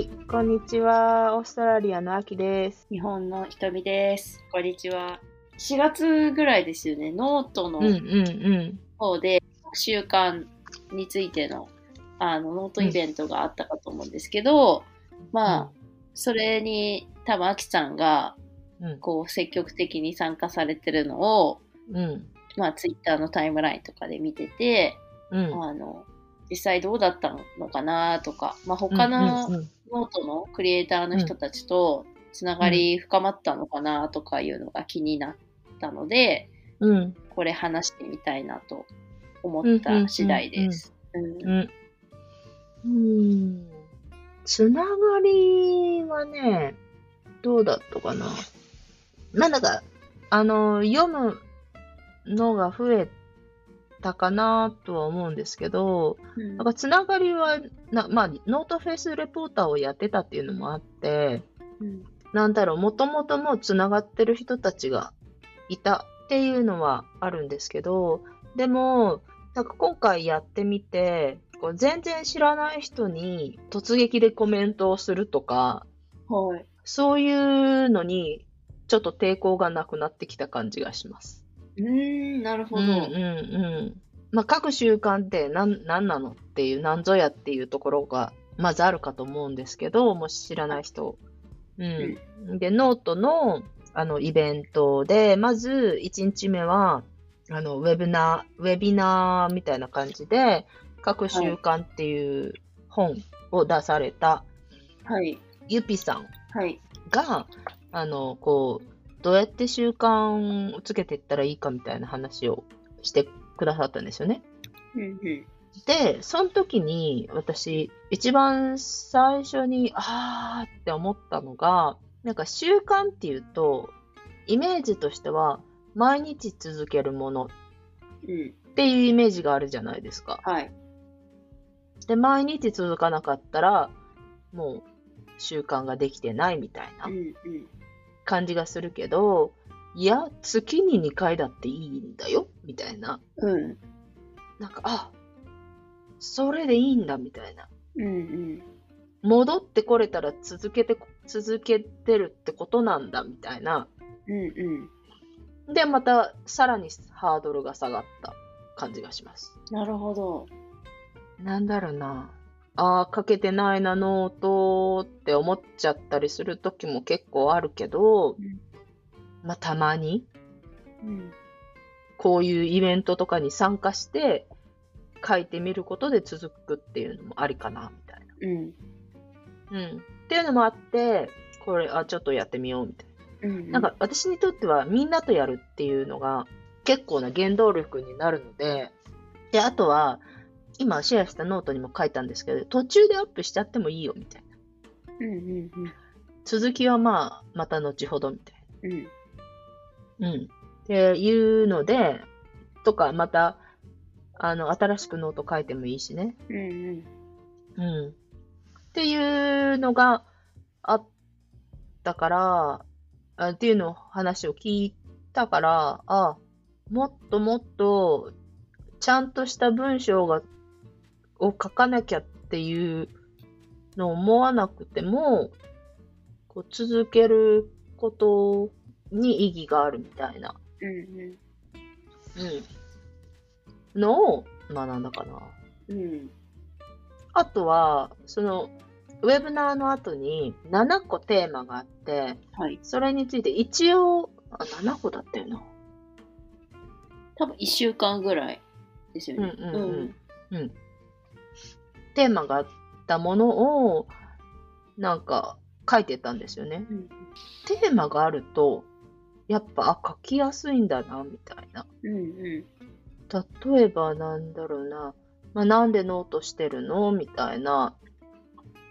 はい、こんにちは。オーストラリアの秋です。日本の瞳です。こんにちは。4月ぐらいですよね、ノートのうんうんうん。方で、習慣についてのあのノートイベントがあったかと思うんですけど、まあ、それに多分秋さんがうんこう積極的に参加されてるのを、うんまあ、ツイッターのタイムラインとかで見てて、うん。あの実際どうだったのかなとか、まあ、他のノートのクリエイターの人たちとつながり深まったのかなとかいうのが気になったので、うん。これ話してみたいなと思った次第です。つながりはね、どうだったかな。なんだか、あの、読むのが増えたかなとは思うんですけど、うんなんかつながりはな、まあ、ノートフェスレポーターをやってたっていうのもあって、うんなんだろう、もともともうつながってる人たちがいたっていうのはあるんですけど、でも、なんか今回やってみて、こう全然知らない人に突撃でコメントをするとか、はい。そういうのにちょっと抵抗がなくなってきた感じがします。うーん、なるほど。うんうんうん。まあ、各習慣って何何なのっていう、何ぞやっていうところがまずあるかと思うんですけど、もし知らない人。うん。で、ノートのあのイベントで、まず1日目は、あのウェブナー、ウェビナーみたいな感じで、各習慣っていう本を出されたはい。ゆぴさんはい。が、あの、こう、どうやって習慣をつけていったらいいかみたいな話をしてくださったんですよね。うんうん。で、その時に私、一番最初に、あーって思ったのが、なんか習慣っていうと、イメージとしては、毎日続けるものっうん。ていうイメージがあるじゃないですか。はい。で、毎日続かなかったら、もう習慣ができてないみたいなうんうん。感じがするけど、いや、月に2回だっていいんだよ、みたいな。うん。なんか、あ、それでいいんだ、みたいな。うんうん。戻ってこれたら続けて、続けてるってことなんだ、みたいな。うんうん。で、また、さらにハードルが下がった感じがします。なるほど。なんだろうな。ああ、書けてないな、ノートって思っちゃったりする時も結構あるけど、うんまあ、たまに、うん。こういうイベントとかに参加して、書いてみることで続くっていうのもありかな、みたいな。うん。うん。っていうのもあって、これ、あ、ちょっとやってみよう、みたいうん。な。なんか、私にとっては、みんなとやるっていうのが、結構な原動力になるので、で、あとは、今シェアしたノートにも書いたんですけど、途中でアップしちゃってもいいよ、みたいな。うんうん続きはまあ、また後ほど、みたいうん。うん。な。うん。っていうので、とか、また、あの、新しくノート書いてもいいしね。うんうん。うん。っていうのがあったから、あっていうのを話を聞いたから、あ、もっともっと、ちゃんとした文章が、を書かなきゃっていうのを思わなくても、こう続けることに意義があるみたいな、うんうん。うん、のを学んだかな。うん。あとは、その、ウェブナーの後に7個テーマがあって、はい。それについて一応、あ、7個だったよな。多分1週間ぐらいですよね。うんうんうんうん。テーマがあったものを、なんか、書いてたんですよね。うんテーマがあると、やっぱ、あ、書きやすいんだな、みたいな。うんうん。例えば、なんだろうな、まあ、なんでノートしてるの？みたいな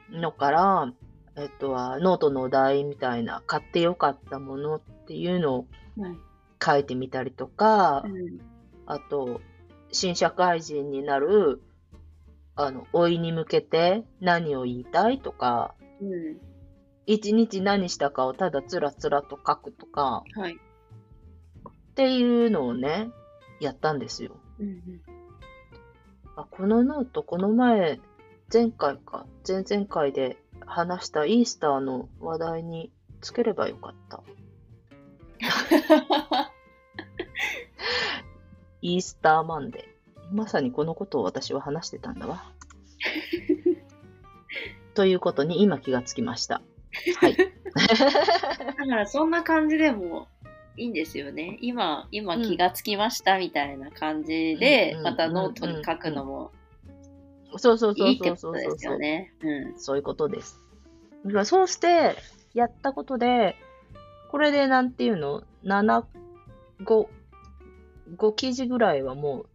のから、えっとは、ノートのお題みたいな、買ってよかったものっていうのをはい。書いてみたりとか、うんあと、新社会人になる、あの、甥に向けて何を言いたいとか、うん。一日何したかをただつらつらと書くとか、はい。っていうのをね、やったんですよ。うんうん。あ、このノート、この前、前回か、前々回で話したイースターの話題につければよかった。イースターマンデー。まさにこのことを私は話してたんだわ。ということに今気がつきました。はい。だからそんな感じでもいいんですよね。今、今気がつきましたみたいな感じで、うんまたノートに書くのもそうそうそうそうそうそうことですよね。うん。そういうことです。だからそうして、やったことで、これでなんていうの ?7、5、5記事ぐらいはもう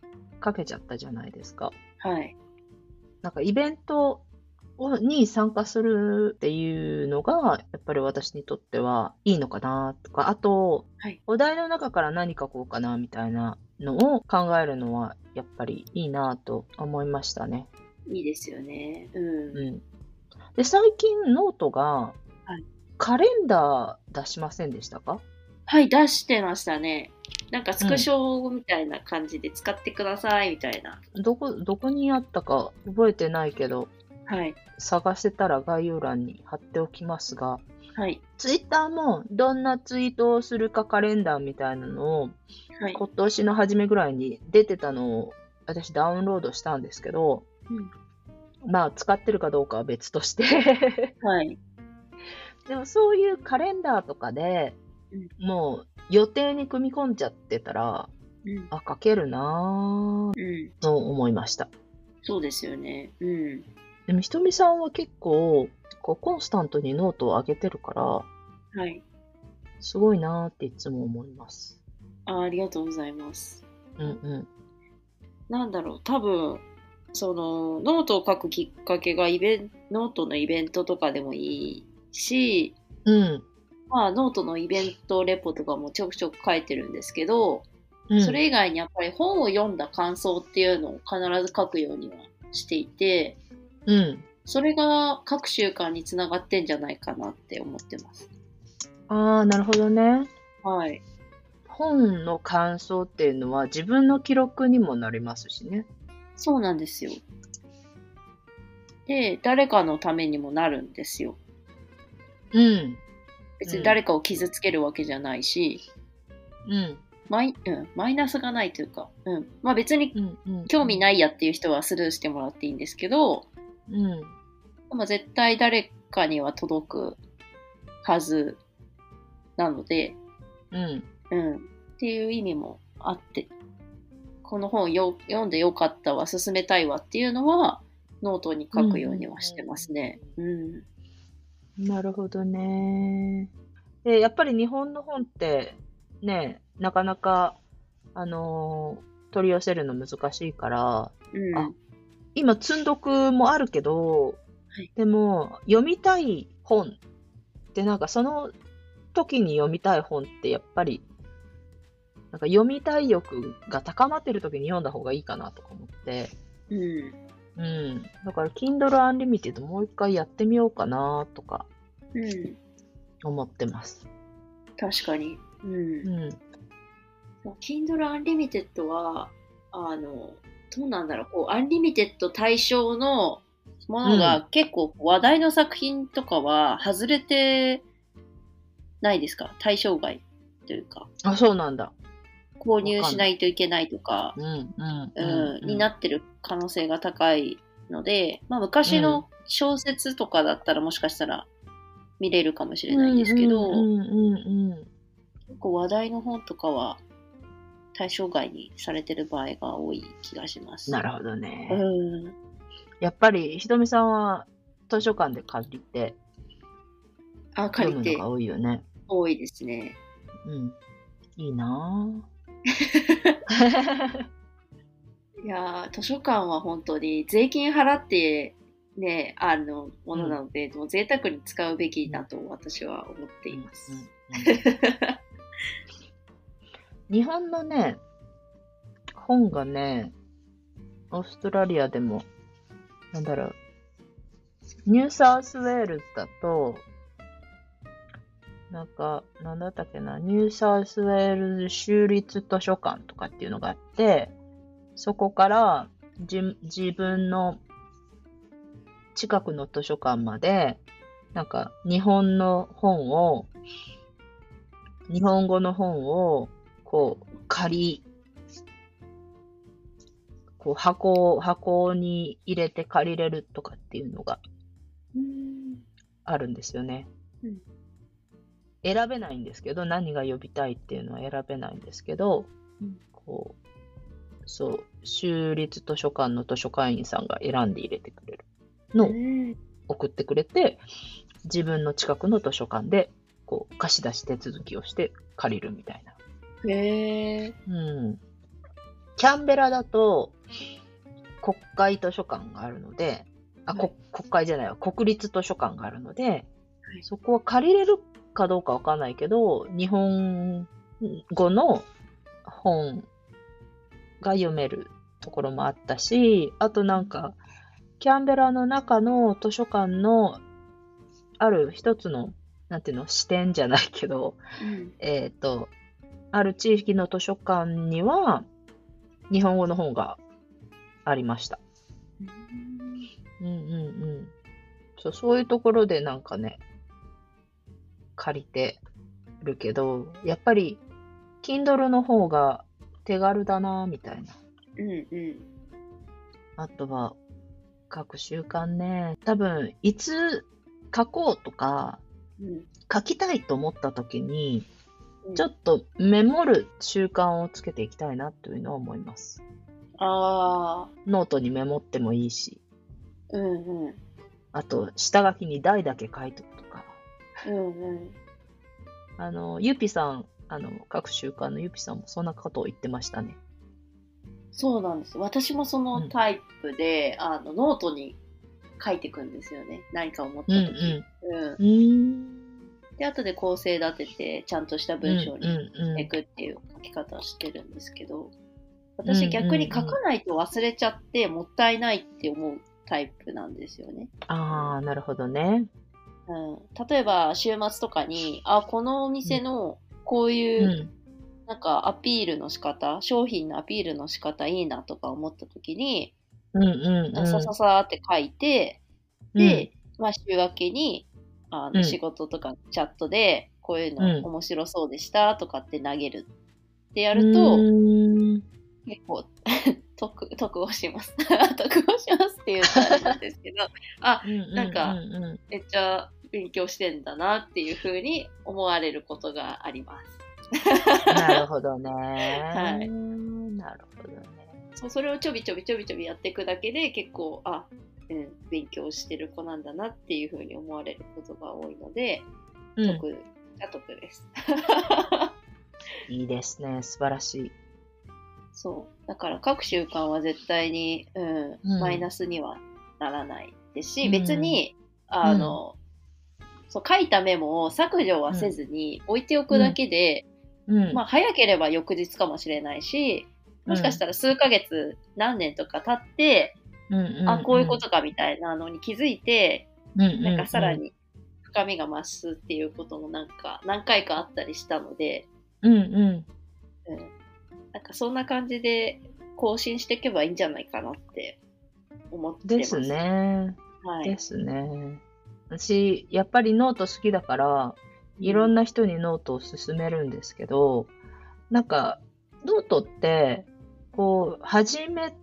書けちゃったじゃないですか。はい。なんかイベントをに参加するっていうのが、やっぱり私にとってはいいのかなとか、あと、はいお題の中から何書こうかなみたいなのを考えるのは、やっぱりいいなと思いましたね。いいですよね。うん。うん。で、最近ノートがはい、カレンダー出しませんでしたか？はい、出してましたね。なんかスクショみたいな感じで使ってくださいみたいな。どこ、どこにあったか覚えてないけど、はい。探してたら概要欄に貼っておきますが、はい。ツイッターもどんなツイートをするかカレンダーみたいなのをはい。今年の初めぐらいに出てたのを私ダウンロードしたんですけど、まあ使ってるかどうかは別として はい。でもそういうカレンダーとかで、もう予定に組み込んじゃってたら、うん。あ、書けるなぁうん。と思いました。そうですよね。うん。でもひとみさんは結構こうコンスタントにノートを上げてるから、はい。すごいなぁっていつも思います。あありがとうございます。うんうん。なんだろう、多分、その、ノートを書くきっかけがイベンノートのイベントとかでもいいし、うん。まあ、ノートのイベントレポとかもちょくちょく書いてるんですけど、うん、それ以外にやっぱり本を読んだ感想っていうのを必ず書くようにはしていて、うん。それが各習慣につながってんじゃないかなって思ってます。ああ、なるほどね。はい。本の感想っていうのは自分の記録にもなりますしね。そうなんですよ。で、誰かのためにもなるんですよ。うん。別に誰かを傷つけるわけじゃないし、うん。マイうん、マイナスがないというか、うん。まあ別にうん。うん。興味ないやっていう人はスルーしてもらっていいんですけど、うん。まあ、絶対誰かには届くはずなので、うん。うん。っていう意味もあって、この本よ読んでよかったわ、進めたいわっていうのは、ノートに書くようにはしてますね。うん。なるほどね。で、やっぱり日本の本って、ね、なかなか、あのー取り寄せるの難しいから、うん。あ今、積んどくもあるけど、はいでも、読みたい本ってなんかその時に読みたい本ってやっぱり、なんか読みたい欲が高まってる時に読んだ方がいいかなとか思って、うん。うん。だから Kindle Unlimited もう一回やってみようかなとかうん。思ってます。確かに。うんう。ん。Kindle Unlimited は、あの、どうなんだろう、こう、アンリミテッド対象のものうが結構話題の作品とかは外れてないですか？対象外というか、あ、そうなんだ。購入しないといけないとか、うん、うん、うん、になってる可能性が高いので、まあ昔の小説とかだったらもしかしたら見れるかもしれないんですけど、うん、うん、うん。結構話題の本とかは対象外にされてる場合が多い気がします。なるほどね。うん。やっぱり、ひとみさんは図書館で借りてあ、借りて読むのが多いよね。多いですね。うん。いいないやー図書館は本当に税金払ってね、あの、ものなので、もう贅沢に使うべきだと私は思っています。うんうん日本のね、本がね、オーストラリアでも、なんだろう、ニューサウスウェールズだと、なんか、なんだったっけな、ニューサウスウェールズ州立図書館とかっていうのがあって、そこからじ自分の近くの図書館まで、なんか日本の本を、日本語の本を、こう、借り、こう箱、箱に入れて借りれるとかっていうのがうんあるんですよね。うん選べないんですけど、何が呼びたいっていうのは選べないんですけど、うんこう、そう、州立図書館の図書館員さんが選んで入れてくれるのをうん送ってくれて、自分の近くの図書館で、こう、貸し出し手続きをして借りるみたいな。へえ。うん。キャンベラだと、国会図書館があるので、あ、はいこ国会じゃないわ、国立図書館があるので、そこは借りれるかどうかわかんないけど、日本語の本が読めるところもあったし、あとなんか、キャンベラの中の図書館のある一つの、なんていうの、視点じゃないけど、うんえっ、と、ある地域の図書館には、日本語の本がありました。うんうんうん。そう、そういうところでなんかね、借りてるけど、やっぱり、Kindle の方が手軽だな、みたいな。うんうん。あとは、書く習慣ね。多分、いつ書こうとか、うん書きたいと思った時に、うんちょっとメモる習慣をつけていきたいなというのは思います。ああ。ノートにメモってもいいし、うんうん。あと、下書きに題だけ書いとか。うんうん。あの、ゆぴさん、あの、各習慣のゆぴさんもそんなことを言ってましたね。そうなんです。私もそのタイプで、あのノートに書いていくんですよね。何か思ったうん時。うんうん。うーん。で、後で構成立てて、ちゃんとした文章にうんうんしていくっていう書き方をしてるんですけど、うんうん私逆に書かないと忘れちゃって、もったいないって思うタイプなんですよね。ああ、なるほどね。うん、例えば、週末とかに、あ、このお店のこうういう、ん。なんかアピールの仕方、商品のアピールの仕方いいなとか思った時に、うんうんうん。さささーって書いて、で、まあ、週明けに、あの、うん仕事とかチャットで、こういううんの面白そうでしたとかって投げるってややると、うん。結構、得、得をします。得をしますって言うとあれなんですけど、あ、なんかめっちゃ勉強してんだなっていうふうに思われることがあります。なるほどね。はいなるほどね。そうそれをちょびちょびちょびちょびやっていくだけで結構、あ、うん、勉強してる子なんだなっていうふうに思われることが多いので、うん得です。いいですね。素晴らしい。そう。だから各習慣は絶対に、うんうん。マイナスにはならないですし、うん。別に、あの、そう書いたメモを削除はせずに置いておくだけで、うん。まあ早ければ翌日かもしれないし、もしかしたら数ヶ月、何年とか経って、うんうんうん。あ、こういうことかみたいなのに気づいて、うんうんうん。なんかさらに深みが増すっていうこともなんか何回かあったりしたので、うんうん。うん、なんかそんな感じで更新していけばいいんじゃないかなって思ってます。です。ね。はい。ですね。私、やっぱりノート好きだから、いろんな人にノートを勧めるんですけど、なんか、ノートって、こう、始め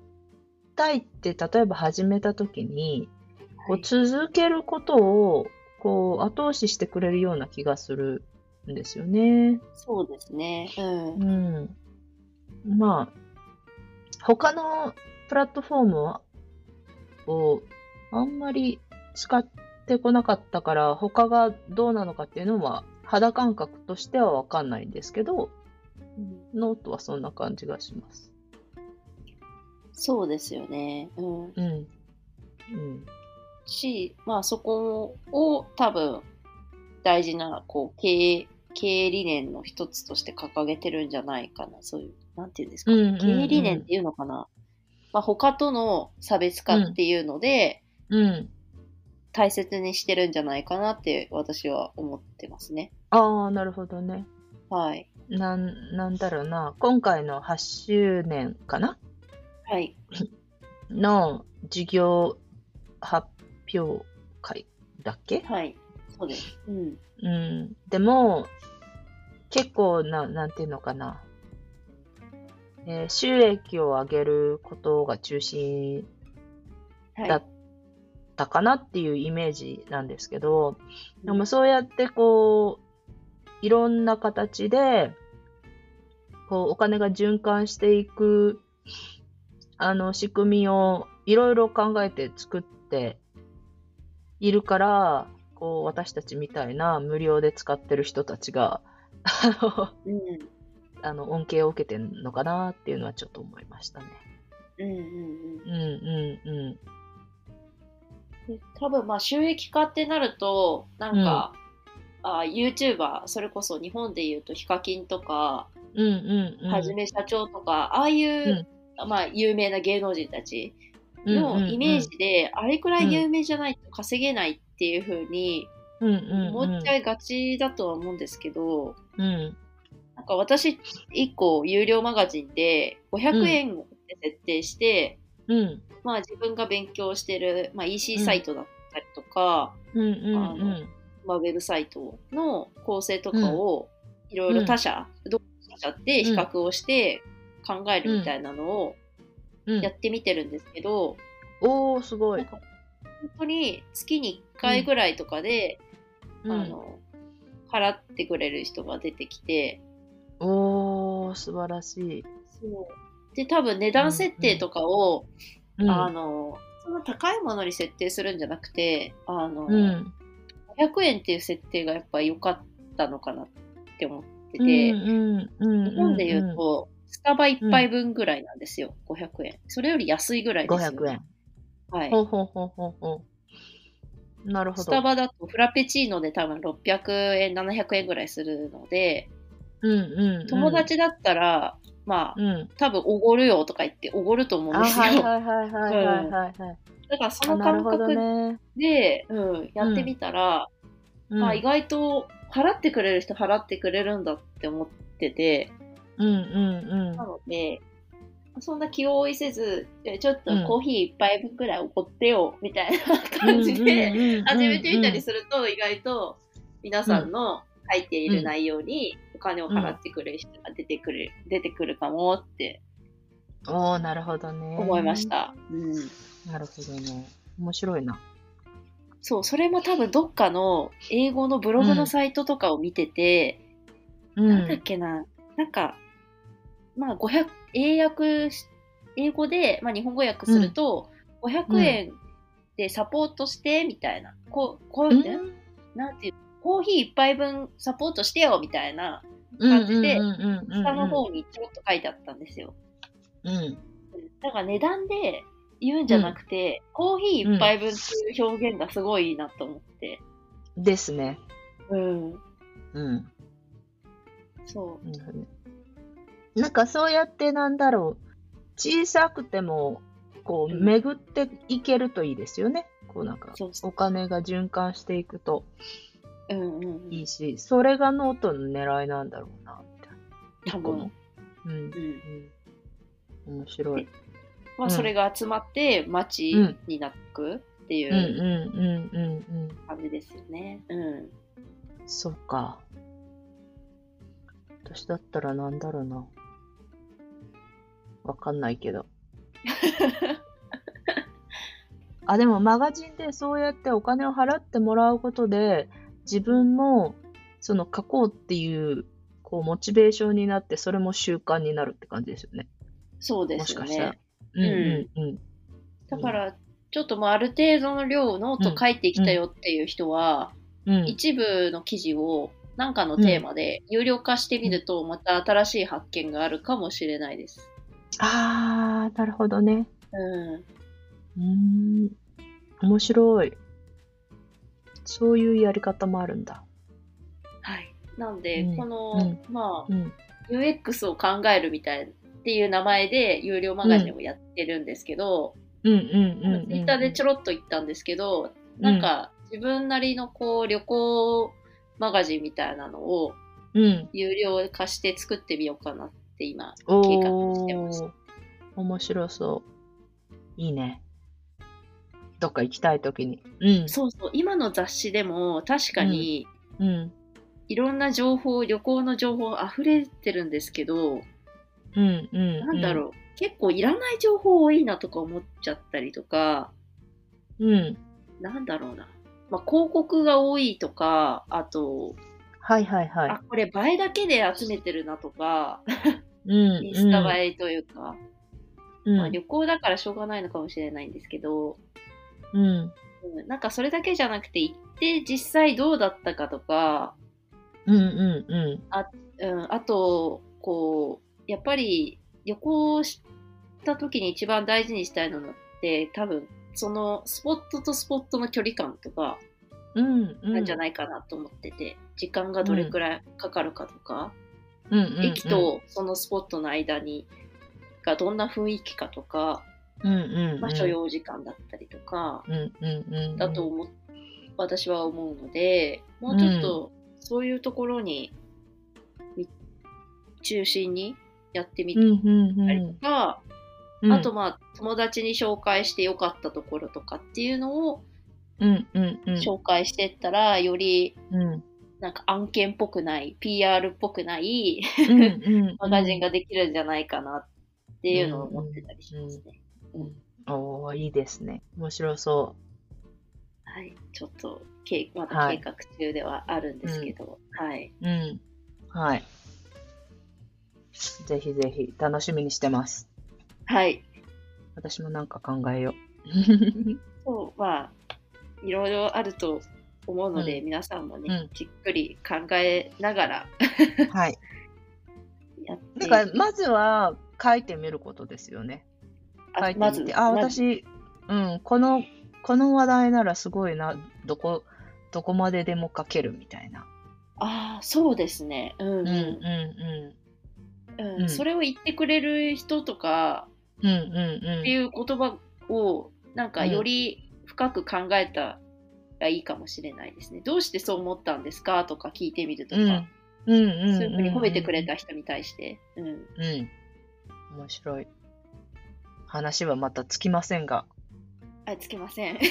たいって、例えば始めた時に、こう続けることを、こう、後押ししてくれるような気がするんですよね。そうですね。うん。うん。まあ、他のプラットフォームはをあんまり使ってこなかったから、他がどうなのかっていうのは肌感覚としてはわかんないんですけど、ノートはそんな感じがします。そうですよね。うん。うん。うん。し、まあそこを多分大事なこう経営経営理念の一つとして掲げてるんじゃないかな。そういう、なんていうんですか？うんうんうん経営理念っていうのかな？まあ他との差別化っていうので、うん。大切にしてるんじゃないかなって私は思ってますね。ああ、なるほどね。はい。なん、なんだろうな。今回の8周年かな？はい。の授業発表会だっけ？はい。そうです。うん。うん。でも、結構な、なんていうのかな。えー収益を上げることが中心はい。だったかなっていうイメージなんですけど、でもそうやってこう、いろんな形で、こう、お金が循環していく、あの、仕組みをいろいろ考えて作っているから、こう、私たちみたいな無料で使ってる人たちが、あの、うん。あの恩恵を受けてるのかなっていうのはちょっと思いましたね。うんうんうん。うんうんうん。で多分まあ収益化ってなるとなんか、あ YouTuber それこそ日本でいうとヒカキンとか、うんうんうん。はじめ社長とかああいう、まあ有名な芸能人たちのイメージで、あれくらい有名じゃないと稼げないっていう風に思っちゃいがちだとは思うんですけど、うんなんか私1個有料マガジンで500円で設定して、うん。まあ自分が勉強してる、まあ、EC サイトだったりとか、うんうんあのまあ、ウェブサイトの構成とかをいろいろ他社、どこの他社って比較をして考えるみたいなのをうん。やってみてるんですけど、おーすごい。本当に月に1回ぐらいとかで、うん。あの払ってくれる人が出てきて、おー素晴らしい。そうで多分値段設定とかを、うんあのそんな高いものに設定するんじゃなくてあの、うん500円っていう設定がやっぱり良かったのかなって思ってて、うんうんうん日本で言うと、スタバ1杯分ぐらいなんですよ、500円。それより安いぐらいですよ、500円。はいほ。うほうほうほうほう。なるほど。スタバだとフラペチーノで多分600円、700円ぐらいするので、うんうんうん、友達だったら、まあ、うん。多分おごるよとか言っておごると思うんあ、ですよ。だからそあの感覚ね。で、うん、やってみたら、うんまあ意外と払ってくれる人払ってくれるんだって思ってて、うんうんなので、そんな気負いせず、えちょっとコーヒー一杯分くらいおごってよ、みたいな感じで、始めてみたりすすると、意外と皆さんの書いている内容にお金を払ってくれる人が出てくる、出てくるかもってる。おーなるほどね。思いまし。た。うん。なるほどね。面白いな。そう、それも多分どっかの英語のブログのサイトとかを見てて、うなんだっん。けな、なんか、まあ500、英訳し、英語で、まあ日本語訳すると、500円でサポートして、みたいな。こう、こう、うんねなんていう、コーヒー一杯分サポートしてよ、みたいな感じで、下の方にちょろっと書いてあったんですよ。うん。だから値段で言うんじゃなくて、コーヒー一杯分っていう表現がすごいいいなと思って。ですね。うん。うん。そう。なんかそうやってなんだろう。小さくても、こう、うん巡っていけるといいですよね。こうなんかお金が循環していくとうんうんうん。いいし、それがノートの狙いなんだろうな、みたいな。多分。うんう。ん。うん。面白い。まあ、うんそれが集まって街うんになっていくっていうんうんううんうんうん。感じですよね。うん。そうか。私だったらなんだろうな。わかんないけど。あ、でもマガジンでそうやってお金を払ってもらうことで、自分もその書こうっていう、こう、モチベーションになって、それも習慣になるって感じですよね。そうでもすよしかしたらね。。うんうんうん。だから、ちょっともうある程度の量ノート書いてきたよっていう人は、うん、一部の記事を何かのテーマで有料化してみると、また新しい発見があるかもしれないです。あー、なるほどね。うん。うーん。面白い。そういうやり方もあるんだ。はい。なんで、うんこの、うんまあ、うん。UX を考えるみたいっていう名前で有料マガジンをやってるんですけど。ツイッターでちょろっと言ったんですけど、なんか自分なりのこう旅行マガジンみたいなのをうん。有料化して作ってみようかなって今お計画してましー。面白そう。いいね。どっか行きたい時に。うん。そうそう、今の雑誌でも確かに、うん。いろんな情報、旅行の情報溢れてるんですけど、うん。うん。なんだろう、結構いらない情報多いなとか思っちゃったりとか、うん。うん。なんだろうな。まあ、広告が多いとか、あと、はいはいはいあ、。これ映えだけで集めてるなとか、うん。インスタ映えというか、うん。まあ、旅行だからしょうがないのかもしれないんですけど、うん。うんなんかそれだけじゃなくて行って実際どうだったかとか、うんうんうん。うん、あと、こう、やっぱり旅行した時に一番大事にしたいのって多分そのスポットとスポットの距離感とかうんうん。なんじゃないかなと思ってて、時間がどれくらいかかるかとか、うんうんうん。駅とそのスポットの間にがどんな雰囲気かとか、うんうんうん。まあ、所要時間だったりとか。だと思っ私は思うので、もうちょっとそういうところに、み中心にやってみたりうとか、ん。あとまあ友達に紹介してよかったところとかっていうのをうんうんうん。紹介してったら、よりうん。なんか案件っぽくない、PR っぽくない。マガジンができるんじゃないかなっていうのを思ってたりしますね。うんおーいいですね。面白そはい、ちょっと計まだはい計画中ではあるんですけど、はい。う。うん。はい。ぜひぜひ楽しみにしてます。はい。私もなんか考えよそう、まあ、いろいろあると思うので、う皆さんもね、うんじっくり考えながらう。はい。やってだから、まずは書いてみることですよね。書いてみて。あ、まず私、うん、この、この話題ならすごいな、どこ、どこまででも書けるみたいな。ああ、そうですね。うん、うんん、うううんうんそれを言ってくれる人とかん。うんうんうん。っていう言葉を、なんかより深く考えたらいいかもしれないですね。どうしてそう思ったんですかとか聞いてみるとか、うん。うんうんうん。そういうふうに褒めてくれた人に対して。うん。うん。面白い。話はまたつきませんが。あ、つけません。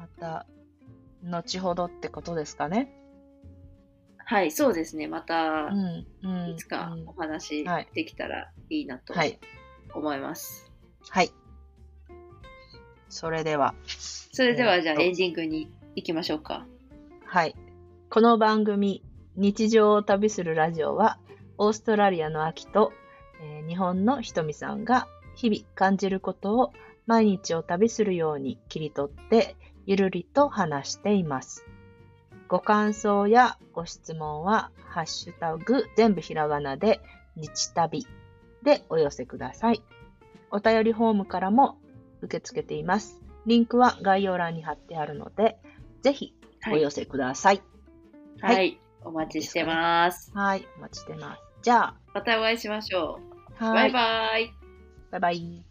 また、後ほどってことですかね。はい、そうですね。また、うん。うん。いつかうんお話はいできたらいいなとはい。思います。はい。それでは。それでは、じゃあエンディングに行きましょうか。はい。この番組、日常を旅するラジオは、オーストラリアの秋と、えー日本のひとみさんが日々感じることを毎日を旅するように切り取って、ゆるりと話しています。ご感想やご質問は、ハッシュタグ、全部ひらがなで、日旅でお寄せください。お便りフォームからも受け付けています。リンクは概要欄に貼ってあるので、ぜひはい。お寄せください。はい、はいお待ちしてます。はい、お待ちしてます。じゃまたお会いしましょう。バイいバイ。バイバイ。